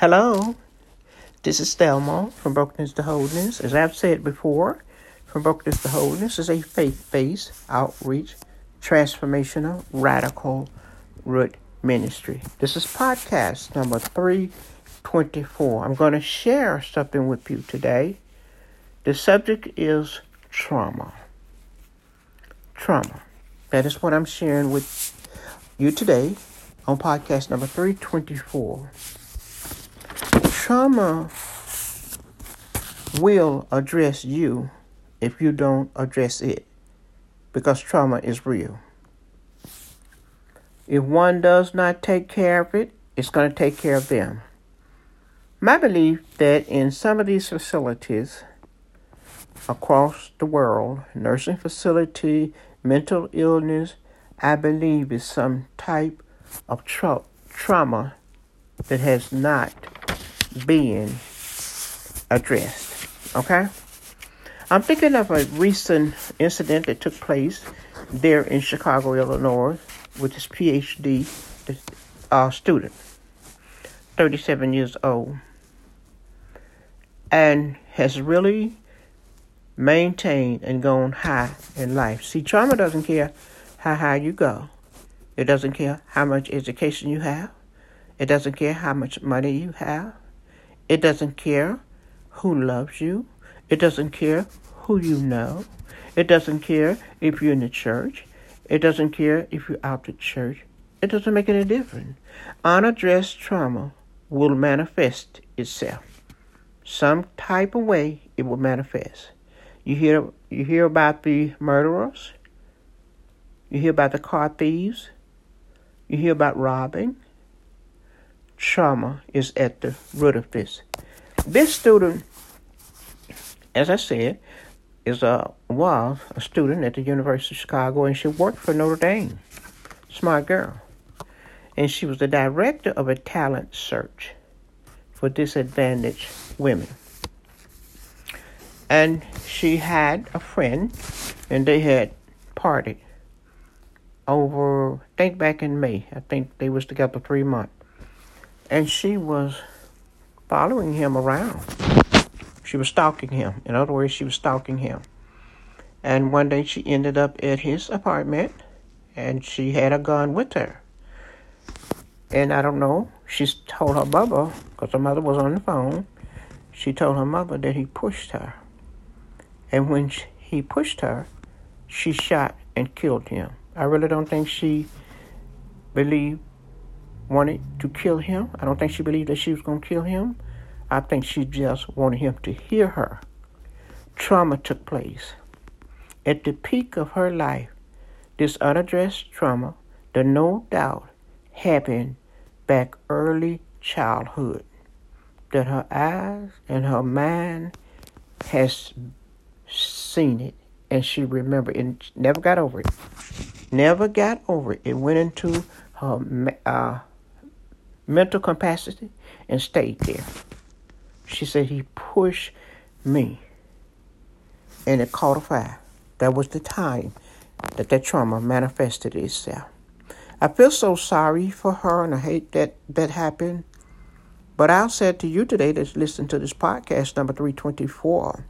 Hello, this is Thelma from Brokenness to Wholeness. As I've said before, from Brokenness to Wholeness is a faith-based outreach, transformational, radical root ministry. This is podcast number 324. I'm going to share something with you today. The subject is trauma. Trauma. That is what I'm sharing with you today on podcast number 324 trauma will address you if you don't address it because trauma is real. If one does not take care of it, it's going to take care of them. My belief that in some of these facilities across the world, nursing facility, mental illness, I believe is some type of tra- trauma that has not being addressed. Okay? I'm thinking of a recent incident that took place there in Chicago, Illinois, with this PhD uh, student, 37 years old, and has really maintained and gone high in life. See, trauma doesn't care how high you go. It doesn't care how much education you have. It doesn't care how much money you have. It doesn't care who loves you. It doesn't care who you know. It doesn't care if you're in the church. It doesn't care if you're out the church. It doesn't make any difference. Unaddressed trauma will manifest itself. Some type of way it will manifest. You hear you hear about the murderers. You hear about the car thieves. You hear about robbing trauma is at the root of this. This student, as I said, is a was a student at the University of Chicago, and she worked for Notre Dame. Smart girl, and she was the director of a talent search for disadvantaged women. And she had a friend, and they had partied over. Think back in May. I think they was together three months and she was following him around. She was stalking him. In other words, she was stalking him. And one day she ended up at his apartment and she had a gun with her. And I don't know, she told her mother, because her mother was on the phone, she told her mother that he pushed her. And when he pushed her, she shot and killed him. I really don't think she believed wanted to kill him. I don't think she believed that she was going to kill him. I think she just wanted him to hear her. Trauma took place. At the peak of her life, this unaddressed trauma, the no doubt happened back early childhood. That her eyes and her mind has seen it and she remembered it. Never got over it. Never got over it. It went into her uh, mental capacity and stayed there. She said he pushed me and it caught a fire. That was the time that that trauma manifested itself. I feel so sorry for her and I hate that that happened. But I'll say to you today that's listening to this podcast number 324.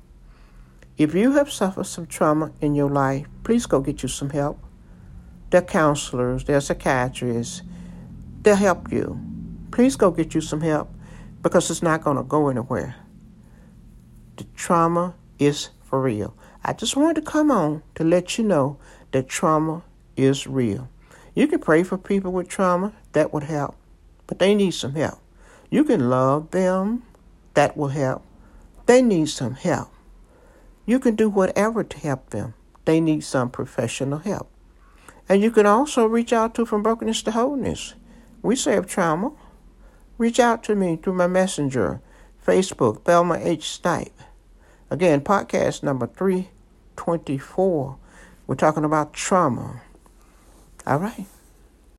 If you have suffered some trauma in your life, please go get you some help. There are counselors, there are psychiatrists, they'll help you. Please go get you some help because it's not going to go anywhere. The trauma is for real. I just wanted to come on to let you know that trauma is real. You can pray for people with trauma, that would help, but they need some help. You can love them, that will help. They need some help. You can do whatever to help them. They need some professional help. And you can also reach out to From Brokenness to Wholeness. We save trauma reach out to me through my messenger, Facebook, Thelma H. Snipe. Again, podcast number 324. We're talking about trauma. All right.